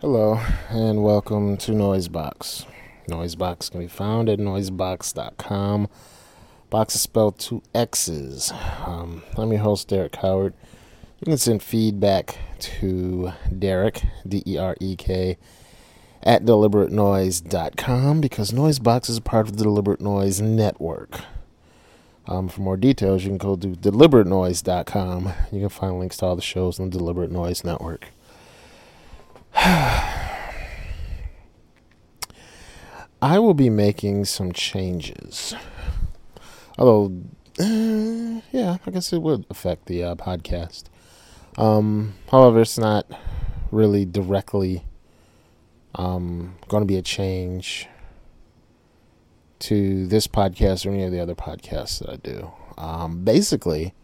Hello, and welcome to Noisebox. Noisebox can be found at noisebox.com. Box is spelled two X's. Um, I'm your host, Derek Howard. You can send feedback to Derek, D E R E K, at deliberatenoise.com because Noisebox is a part of the Deliberate Noise Network. Um, for more details, you can go to deliberatenoise.com. You can find links to all the shows on the Deliberate Noise Network. I will be making some changes. Although, uh, yeah, I guess it would affect the uh, podcast. Um, however, it's not really directly um, going to be a change to this podcast or any of the other podcasts that I do. Um, basically,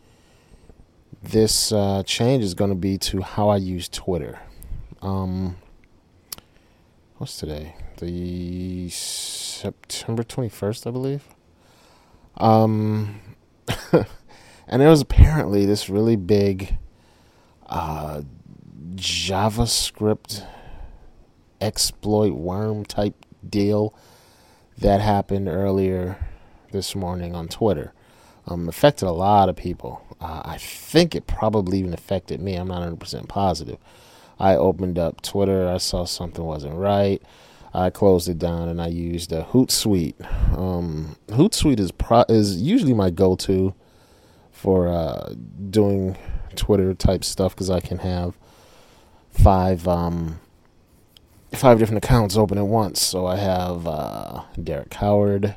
this uh, change is going to be to how I use Twitter. Um, what's today? The September 21st, I believe. Um, and there was apparently this really big uh, JavaScript exploit worm type deal that happened earlier this morning on Twitter. Um, affected a lot of people. Uh, I think it probably even affected me. I'm not 100% positive. I opened up Twitter. I saw something wasn't right. I closed it down and I used a Hootsuite. Um, Hootsuite is pro- is usually my go-to for uh, doing Twitter type stuff because I can have five um, five different accounts open at once. So I have uh, Derek Howard,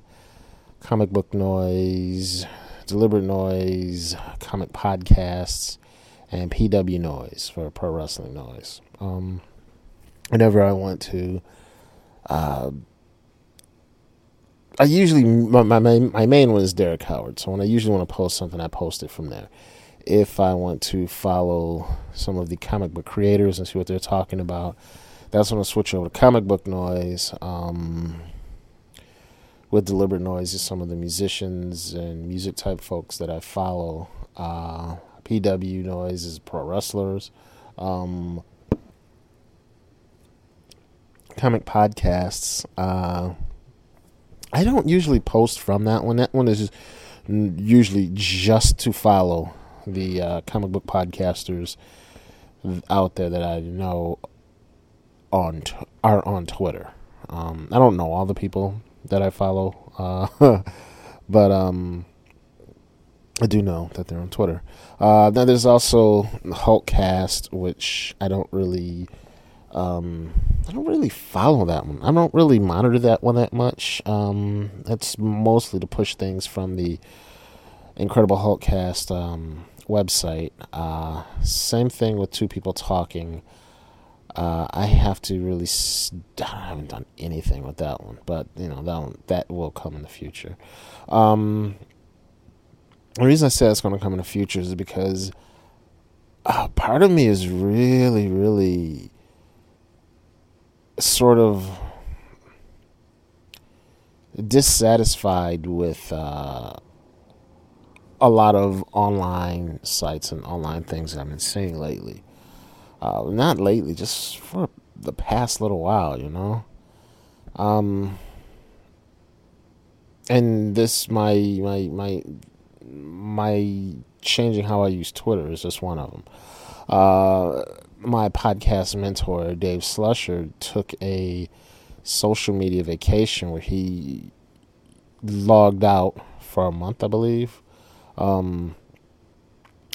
Comic Book Noise, Deliberate Noise, Comic Podcasts, and PW Noise for Pro Wrestling Noise. Um, whenever I want to, uh, I usually my, my my main one is Derek Howard. So when I usually want to post something, I post it from there. If I want to follow some of the comic book creators and see what they're talking about, that's when I switch over to Comic Book Noise. Um, with Deliberate Noise is some of the musicians and music type folks that I follow. Uh, PW Noise is pro wrestlers. Um, comic podcasts. Uh, I don't usually post from that one. That one is usually just to follow the uh, comic book podcasters out there that I know on t- are on Twitter. Um, I don't know all the people that I follow Uh, but um, I do know that they're on Twitter. Uh, now there's also Hulkcast, which I don't really, um, I don't really follow that one. I don't really monitor that one that much. Um, it's mostly to push things from the Incredible Hulkcast um, website. Uh, same thing with two people talking. Uh, I have to really. St- I haven't done anything with that one, but you know that one, that will come in the future. Um, the reason I say it's going to come in the future is because uh, part of me is really, really sort of dissatisfied with uh, a lot of online sites and online things that I've been seeing lately. Uh, not lately, just for the past little while, you know. Um, and this my my my my changing how I use Twitter is just one of them. Uh, my podcast mentor Dave Slusher took a social media vacation where he logged out for a month, I believe. Um,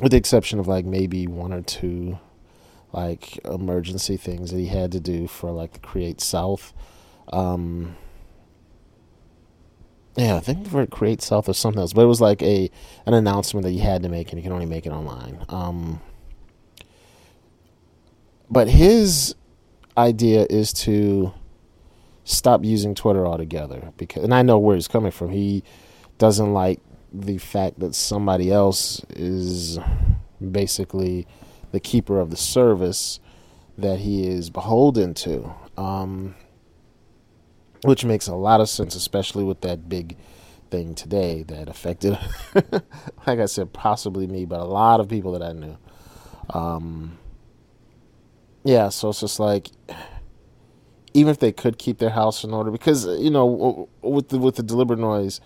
with the exception of like maybe one or two like emergency things that he had to do for like the Create South. Um, yeah, I think for Create South or something else, but it was like a an announcement that he had to make, and you can only make it online. Um, but his idea is to stop using Twitter altogether because, and I know where he's coming from. He doesn't like the fact that somebody else is basically the keeper of the service that he is beholden to. Um, which makes a lot of sense, especially with that big thing today that affected, like I said, possibly me, but a lot of people that I knew. Um, yeah, so it's just like, even if they could keep their house in order, because you know, with the with the deliberate noise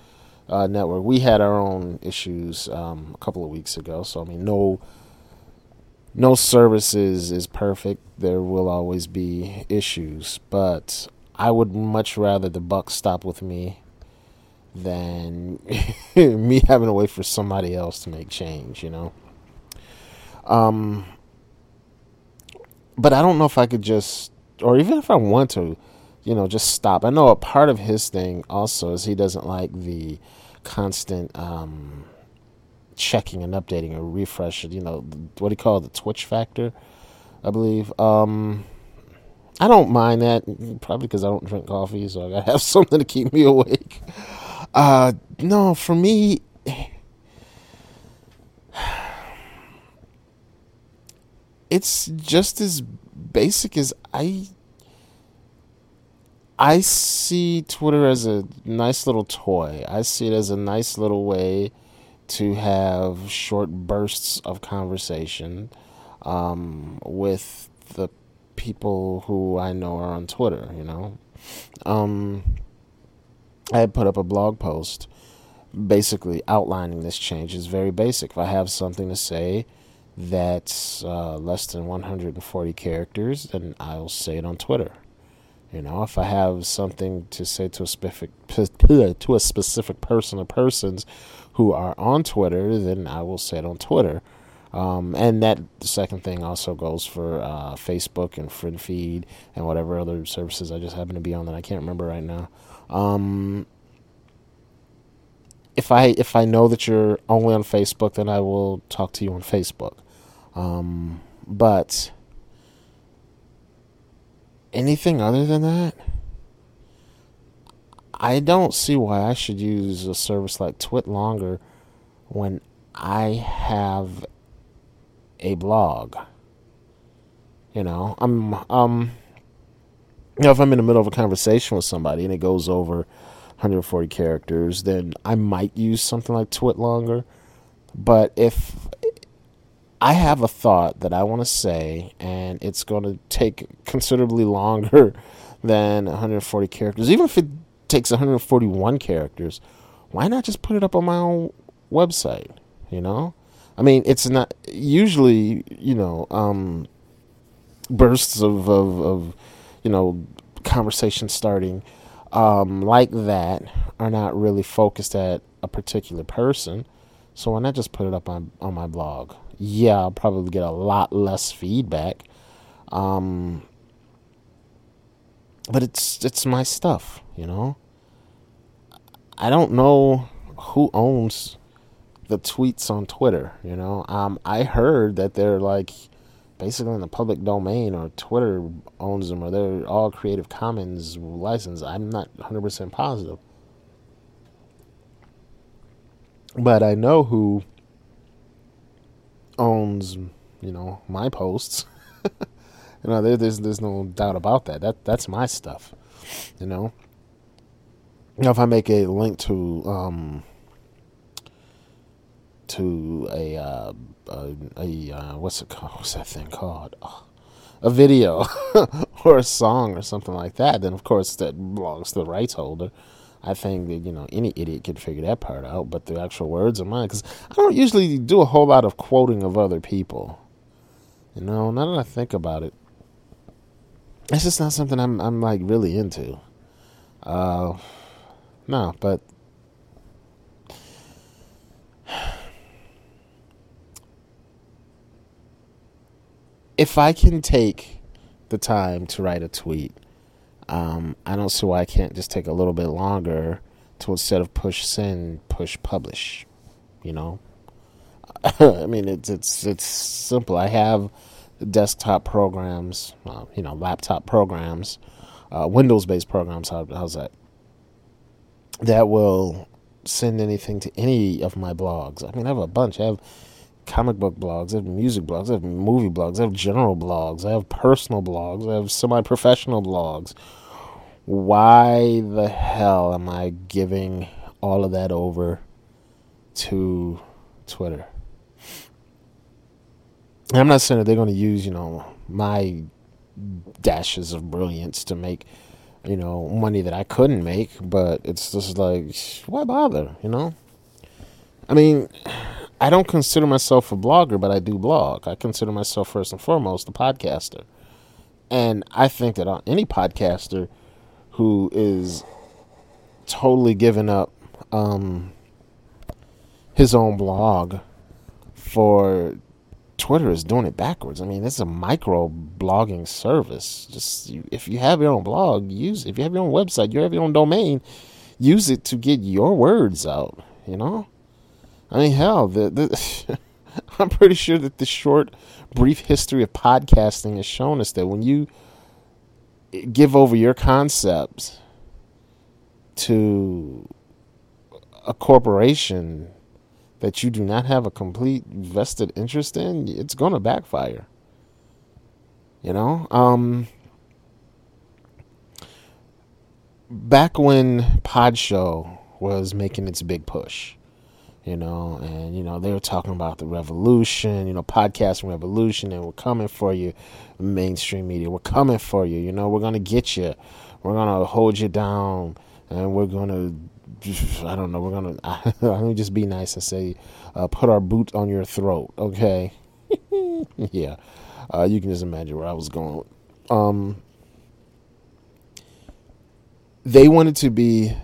uh, network, we had our own issues um, a couple of weeks ago. So I mean, no no services is perfect. There will always be issues, but I would much rather the buck stop with me than me having to wait for somebody else to make change, you know. Um but I don't know if I could just or even if I want to, you know, just stop. I know a part of his thing also is he doesn't like the constant um checking and updating or refresh, you know, what do you call it, the twitch factor, I believe. Um I don't mind that, probably because I don't drink coffee, so I gotta have something to keep me awake. Uh, no, for me, it's just as basic as I. I see Twitter as a nice little toy. I see it as a nice little way to have short bursts of conversation um, with the people who I know are on Twitter, you know. Um, I had put up a blog post basically outlining this change. It's very basic. If I have something to say that's uh, less than 140 characters, then I'll say it on Twitter. You know, if I have something to say to a specific to a specific person or persons who are on Twitter, then I will say it on Twitter. Um, and that the second thing also goes for uh, Facebook and Friend Feed and whatever other services I just happen to be on that I can't remember right now. Um, if I if I know that you're only on Facebook, then I will talk to you on Facebook. Um, but anything other than that, I don't see why I should use a service like Twit Longer when I have a blog. You know, I'm um you know, if I'm in the middle of a conversation with somebody and it goes over 140 characters, then I might use something like Twit Longer. But if I have a thought that I want to say and it's going to take considerably longer than 140 characters, even if it takes 141 characters, why not just put it up on my own website? You know? I mean, it's not usually, you know, um, bursts of, of, of, you know, conversation starting um, like that are not really focused at a particular person. So why not just put it up on on my blog? Yeah, I'll probably get a lot less feedback. Um, but it's it's my stuff, you know. I don't know who owns the tweets on Twitter, you know. Um, I heard that they're like basically in the public domain or Twitter owns them or they're all Creative Commons license. I'm not 100% positive. But I know who owns, you know, my posts. you know, there, there's there's no doubt about that. That that's my stuff. You know. Now, if I make a link to um to a uh, a, a uh, what's it called? What's that thing called? Oh, a video or a song or something like that, then of course that belongs to the rights holder. I think that you know any idiot could figure that part out, but the actual words are mine because I don't usually do a whole lot of quoting of other people. You know, now that I think about it, it's just not something I'm I'm like really into. Uh, no, but if I can take the time to write a tweet um, I don't see why I can't just take a little bit longer to instead of push send, push publish. You know, I mean it's it's it's simple. I have desktop programs, uh, you know, laptop programs, uh, Windows based programs. How, how's that? That will send anything to any of my blogs. I mean, I have a bunch. I have comic book blogs, I have music blogs, I have movie blogs, I have general blogs, I have personal blogs, I have semi professional blogs. Why the hell am I giving all of that over to Twitter? I'm not saying that they're going to use, you know, my dashes of brilliance to make, you know, money that I couldn't make, but it's just like, why bother, you know? I mean, I don't consider myself a blogger, but I do blog. I consider myself first and foremost a podcaster. And I think that any podcaster who is totally giving up um, his own blog for Twitter is doing it backwards. I mean, it's a micro blogging service. Just if you have your own blog, use. If you have your own website, you have your own domain, use it to get your words out. You know, I mean, hell, the, the I'm pretty sure that the short, brief history of podcasting has shown us that when you give over your concepts to a corporation that you do not have a complete vested interest in, it's going to backfire. You know, um, back when Pod Show was making its big push, you know, and you know they were talking about the revolution, you know, podcasting revolution, and we're coming for you, mainstream media. We're coming for you. You know, we're gonna get you. We're gonna hold you down, and we're gonna. I don't know. We're gonna. let me just be nice and say, uh, put our boot on your throat, okay? yeah, uh, you can just imagine where I was going. Um, they wanted to be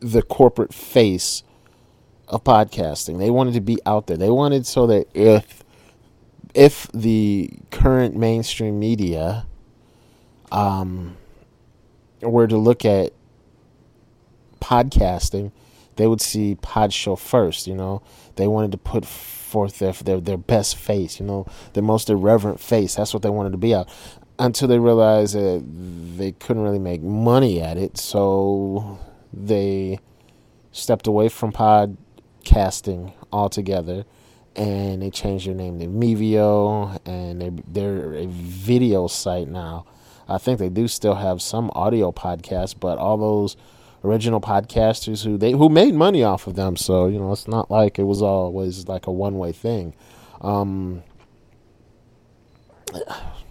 the corporate face of podcasting. They wanted to be out there. They wanted so that if if the current mainstream media um, were to look at podcasting, they would see Pod Show first. You know, they wanted to put forth their their their best face. You know, their most irreverent face. That's what they wanted to be out. Until they realized that they couldn't really make money at it, so they stepped away from pod casting altogether and they changed their name to Mevio and they they're a video site now. I think they do still have some audio podcasts, but all those original podcasters who they who made money off of them, so you know it's not like it was always like a one way thing. Um,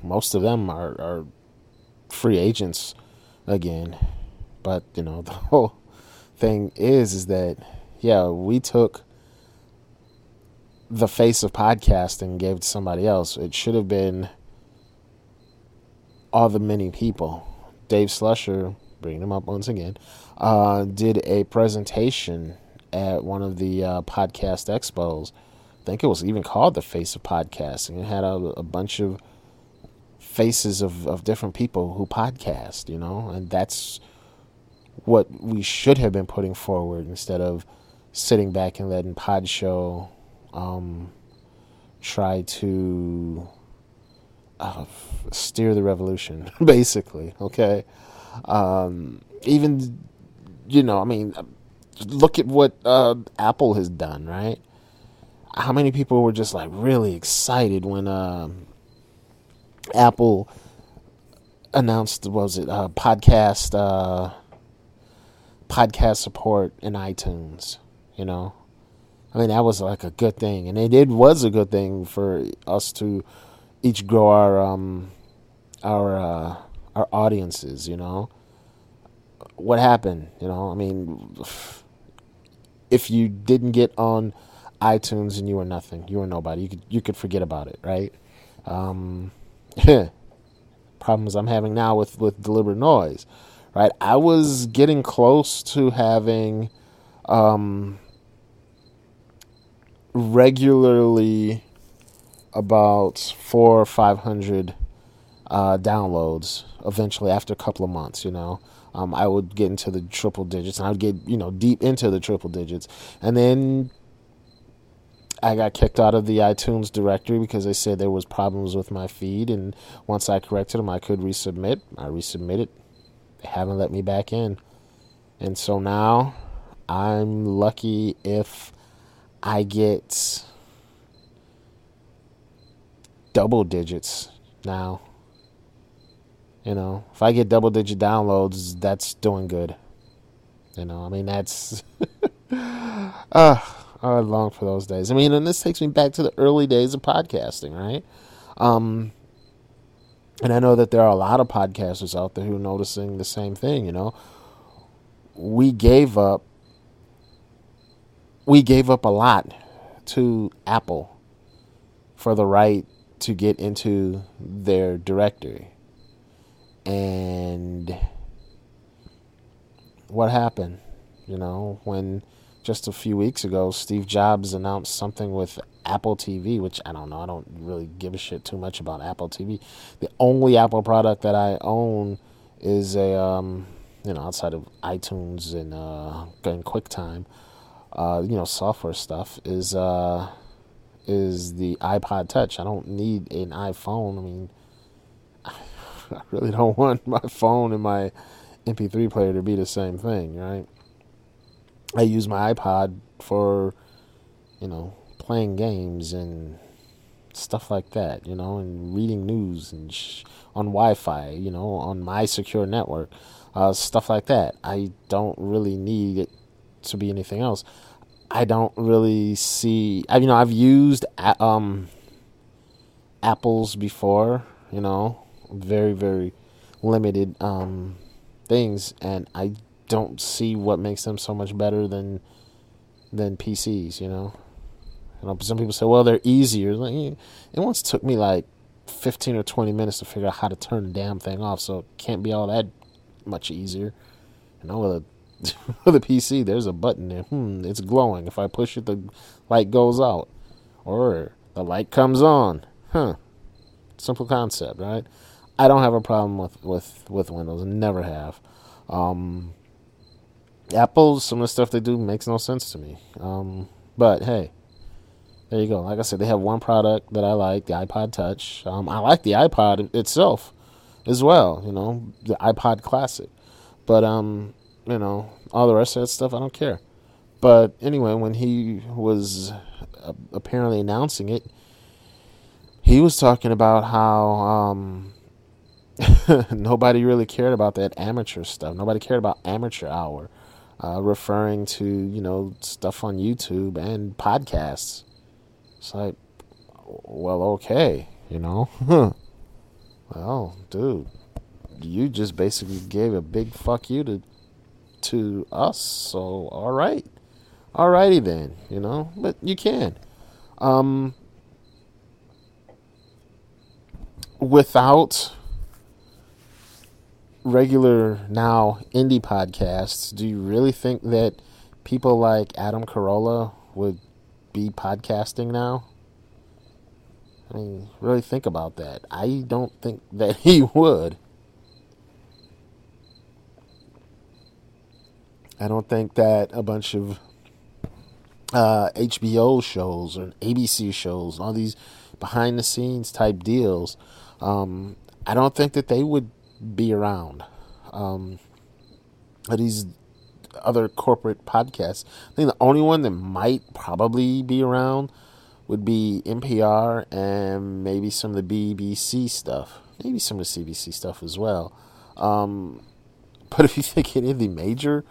most of them are, are free agents again, but you know the whole thing is is that yeah, we took the face of podcasting and gave it to somebody else. It should have been all the many people. Dave Slusher bringing him up once again, uh, did a presentation at one of the uh, podcast expos. I think it was even called the Face of Podcasting. It had a, a bunch of faces of, of different people who podcast, you know, and that's what we should have been putting forward instead of sitting back and letting Pod Show um, try to uh, steer the revolution, basically. Okay, um, even you know, I mean, look at what uh, Apple has done, right? How many people were just like really excited when uh, Apple announced was it uh, podcast uh, podcast support in iTunes? You know, I mean that was like a good thing, and it, it was a good thing for us to each grow our um our uh, our audiences. You know, what happened? You know, I mean, if you didn't get on iTunes and you were nothing, you were nobody. You could you could forget about it, right? Um, problems I'm having now with with deliberate noise, right? I was getting close to having um, regularly about four or five hundred uh, downloads eventually after a couple of months, you know. Um, I would get into the triple digits and I would get, you know, deep into the triple digits. And then I got kicked out of the iTunes directory because they said there was problems with my feed and once I corrected them I could resubmit. I resubmitted. They haven't let me back in. And so now I'm lucky if I get double digits now. You know, if I get double digit downloads, that's doing good. You know, I mean, that's. uh, I long for those days. I mean, and this takes me back to the early days of podcasting, right? Um, and I know that there are a lot of podcasters out there who are noticing the same thing, you know. We gave up we gave up a lot to Apple for the right to get into their directory. And what happened? You know, when just a few weeks ago, Steve Jobs announced something with Apple TV, which I don't know. I don't really give a shit too much about Apple TV. The only Apple product that I own is a, um, you know, outside of iTunes and uh, and QuickTime, uh, you know, software stuff is uh, is the iPod Touch. I don't need an iPhone. I mean, I really don't want my phone and my MP3 player to be the same thing, right? I use my iPod for, you know, playing games and stuff like that, you know, and reading news and sh- on Wi-Fi, you know, on my secure network, uh, stuff like that. I don't really need it to be anything else. I don't really see. I, you know, I've used um, apples before, you know, very very limited um, things, and I don't see what makes them so much better than than PCs. You know, you know. Some people say, well, they're easier. Like, it once took me like fifteen or twenty minutes to figure out how to turn the damn thing off, so it can't be all that much easier. You know, with a with a PC, there's a button there. Hmm, it's glowing. If I push it, the light goes out, or the light comes on. Huh. Simple concept, right? I don't have a problem with with with Windows. Never have. Um, Apple, some of the stuff they do makes no sense to me. Um, but hey, there you go. Like I said, they have one product that I like, the iPod Touch. Um, I like the iPod itself as well. You know, the iPod Classic. But um, you know, all the rest of that stuff, I don't care. But anyway, when he was uh, apparently announcing it, he was talking about how um, nobody really cared about that amateur stuff. Nobody cared about amateur hour, uh, referring to you know stuff on YouTube and podcasts. It's like, well, okay, you know. well, dude, you just basically gave a big fuck you to to us. So all right, alrighty then, you know. But you can. Um, without regular now indie podcasts, do you really think that people like Adam Carolla would be podcasting now? I mean, really think about that. I don't think that he would. I don't think that a bunch of uh, HBO shows or ABC shows, all these behind the scenes type deals, um, I don't think that they would be around. Um, these other corporate podcasts, I think the only one that might probably be around would be NPR and maybe some of the BBC stuff, maybe some of the CBC stuff as well. Um, but if you think any of the major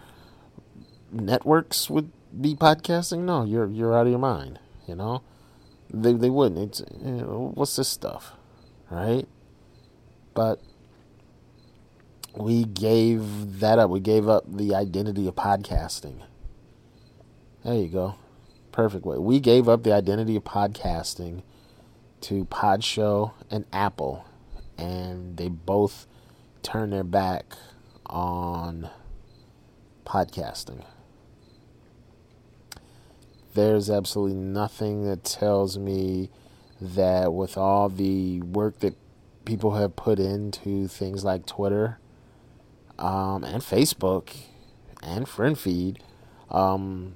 networks would be podcasting, no, you're you're out of your mind. You know, they they wouldn't. It's you know, what's this stuff, right? But we gave that up. We gave up the identity of podcasting. There you go. Perfect way. We gave up the identity of podcasting to Podshow and Apple, and they both turned their back on podcasting. There's absolutely nothing that tells me that with all the work that people have put into things like Twitter um, and Facebook and Friend Feed, um,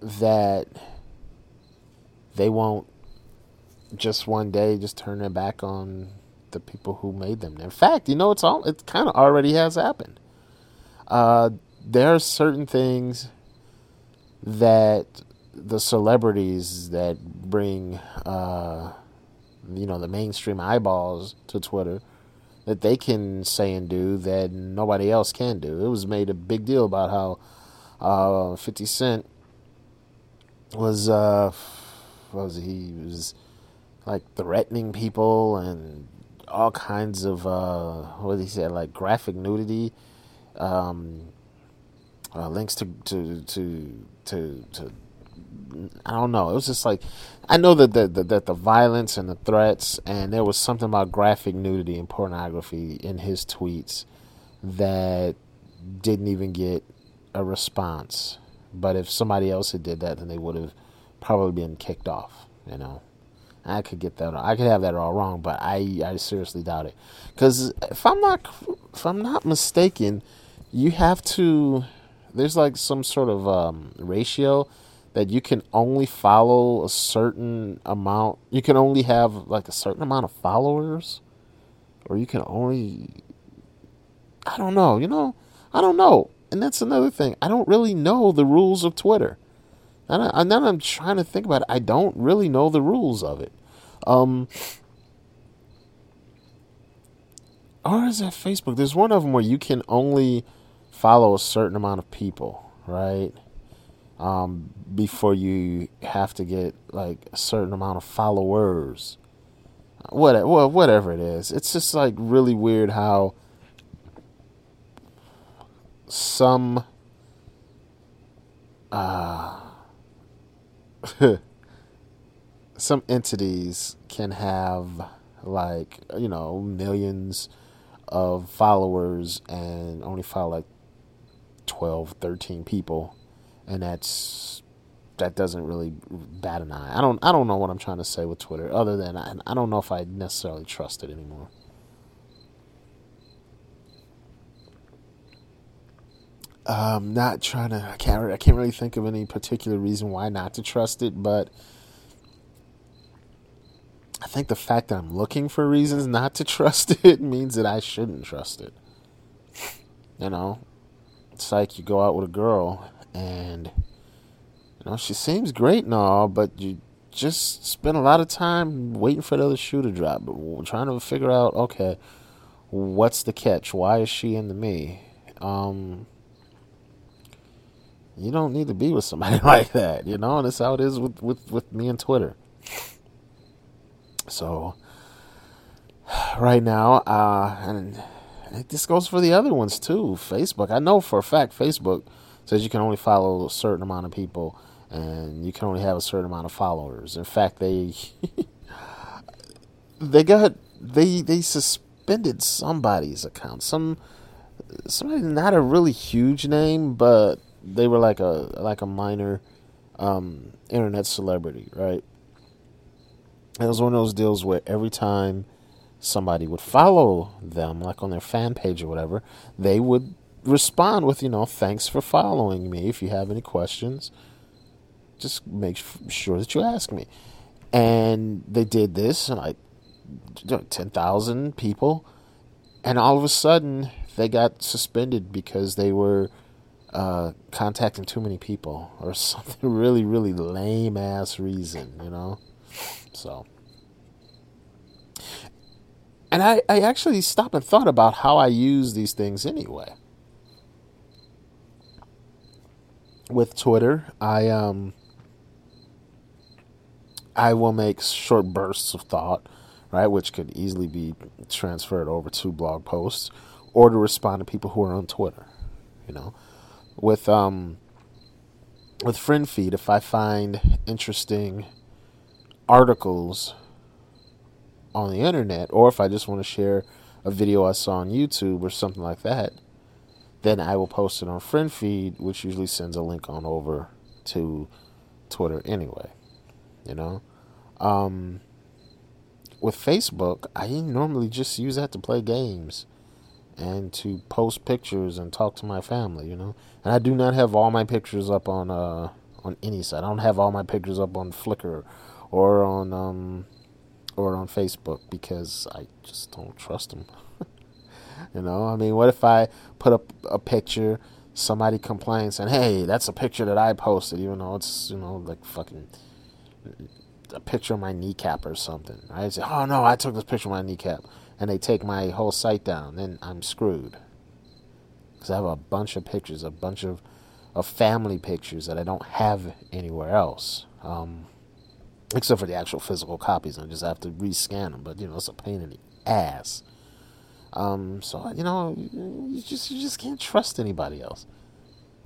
that they won't just one day just turn their back on the people who made them. In fact, you know, it's all it kind of already has happened. Uh, there are certain things that the celebrities that bring, uh, you know, the mainstream eyeballs to Twitter that they can say and do that nobody else can do. It was made a big deal about how uh, 50 Cent was, uh, was he? he was like threatening people and all kinds of, uh, what did he say, like graphic nudity, um, uh, links to, to, to, to, to I don't know. It was just like I know that the, the, that the violence and the threats and there was something about graphic nudity and pornography in his tweets that didn't even get a response. But if somebody else had did that, then they would have probably been kicked off. You know, I could get that. I could have that all wrong, but I I seriously doubt it. Because if I'm not if I'm not mistaken, you have to. There's like some sort of um, ratio that you can only follow a certain amount. You can only have like a certain amount of followers, or you can only. I don't know. You know, I don't know, and that's another thing. I don't really know the rules of Twitter. And, I, then I'm trying to think about it. I don't really know the rules of it. Um, or is that Facebook? There's one of them where you can only follow a certain amount of people, right? Um, before you have to get like a certain amount of followers. What, whatever it is, it's just like really weird how some uh, some entities can have like you know millions of followers and only follow like 12 13 people and that's that doesn't really bat an eye. I don't I don't know what I'm trying to say with Twitter, other than I, I don't know if I necessarily trust it anymore. Um, not trying to. I can't. I can't really think of any particular reason why not to trust it, but I think the fact that I'm looking for reasons not to trust it means that I shouldn't trust it. You know, it's like you go out with a girl and you know she seems great and all, but you just spend a lot of time waiting for the other shoe to drop, But we're trying to figure out okay, what's the catch? Why is she into me? Um, you don't need to be with somebody like that, you know, and that's how it is with with with me and Twitter. So right now, uh, and this goes for the other ones too. Facebook, I know for a fact, Facebook says you can only follow a certain amount of people and you can only have a certain amount of followers. In fact, they they got they they suspended somebody's account. Some somebody not a really huge name, but they were like a like a minor um, internet celebrity, right? It was one of those deals where every time somebody would follow them, like on their fan page or whatever, they would respond with, you know, thanks for following me. If you have any questions, just make sure that you ask me. And they did this, and like 10,000 people. And all of a sudden, they got suspended because they were uh, contacting too many people or something really, really lame ass reason, you know? So. And I, I actually stopped and thought about how I use these things anyway. With Twitter, I um I will make short bursts of thought, right, which could easily be transferred over to blog posts or to respond to people who are on Twitter, you know. With um with friend feed, if I find interesting articles on the internet, or if I just want to share a video I saw on YouTube or something like that, then I will post it on friend feed, which usually sends a link on over to Twitter anyway. You know, um, with Facebook, I normally just use that to play games and to post pictures and talk to my family. You know, and I do not have all my pictures up on uh on any site. I don't have all my pictures up on Flickr or on um or on Facebook because I just don't trust them. You know, I mean, what if I put up a picture, somebody complains, and hey, that's a picture that I posted, even though it's you know like fucking a picture of my kneecap or something. I say, oh no, I took this picture of my kneecap, and they take my whole site down, then I'm screwed. Because I have a bunch of pictures, a bunch of of family pictures that I don't have anywhere else. Um, except for the actual physical copies. I just have to rescan them, but you know it's a pain in the ass. Um, so you know you just you just can't trust anybody else,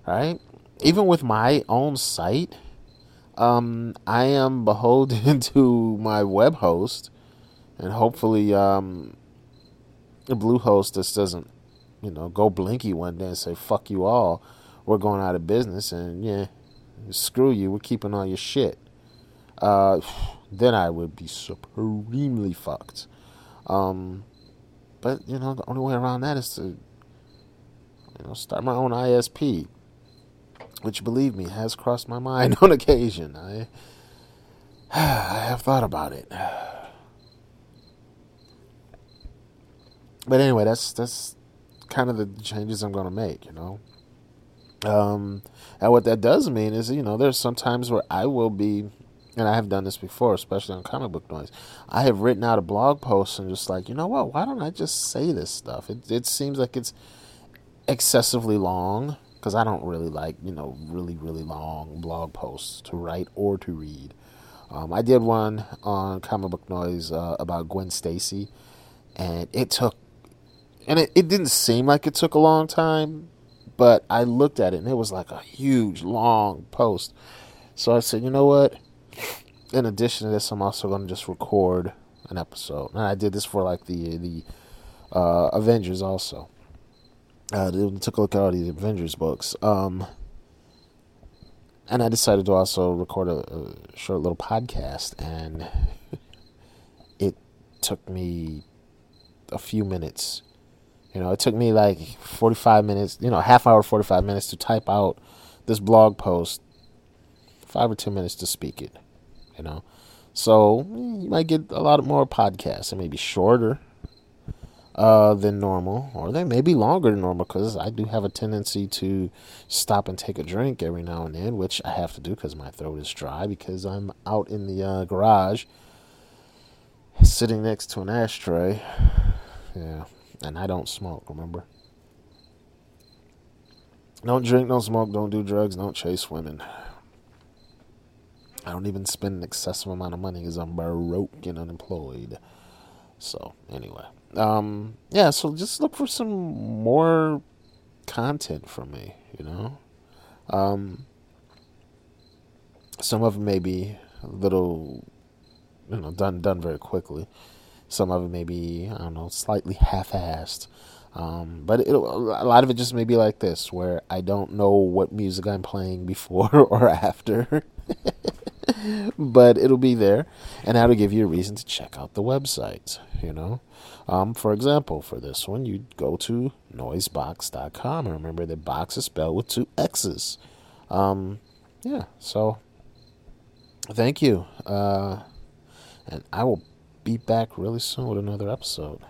right? Even with my own site, um, I am beholden to my web host, and hopefully, um, Bluehost just doesn't, you know, go blinky one day and say "fuck you all," we're going out of business, and yeah, screw you, we're keeping all your shit uh, then I would be supremely fucked. Um, but you know, the only way around that is to you know start my own ISP, which believe me has crossed my mind on occasion. I I have thought about it. But anyway, that's that's kind of the changes I'm going to make, you know. Um, and what that does mean is, you know, there's some times where I will be and I have done this before, especially on Comic Book Noise. I have written out a blog post and just like, you know what? Why don't I just say this stuff? It it seems like it's excessively long because I don't really like you know really really long blog posts to write or to read. Um, I did one on Comic Book Noise uh, about Gwen Stacy, and it took, and it, it didn't seem like it took a long time, but I looked at it and it was like a huge long post. So I said, you know what? In addition to this, I'm also going to just record an episode. And I did this for like the the uh, Avengers also. Uh, took a look at all these Avengers books. Um, and I decided to also record a, a short little podcast, and it took me a few minutes. You know, it took me like 45 minutes, you know, half hour, 45 minutes to type out this blog post, five or 10 minutes to speak it you know. So you might get a lot more podcasts. It may be shorter uh, than normal, or they may be longer than normal because I do have a tendency to stop and take a drink every now and then, which I have to do because my throat is dry because I'm out in the uh, garage sitting next to an ashtray. Yeah, and I don't smoke, remember? Don't drink, don't smoke, don't do drugs, don't chase women. I don't even spend an excessive amount of money because I'm broke and unemployed. So anyway, um, yeah. So just look for some more content from me. You know, um, some of them may be a little, you know, done done very quickly. Some of it may be, I don't know, slightly half assed. Um, but a lot of it just may be like this, where I don't know what music I'm playing before or after. but it'll be there, and that'll give you a reason to check out the website, you know? Um, for example, for this one, you go to noiseboxx.com, and remember that box is spelled with two X's. Um, yeah, so thank you. Uh, and I will be back really soon with another episode.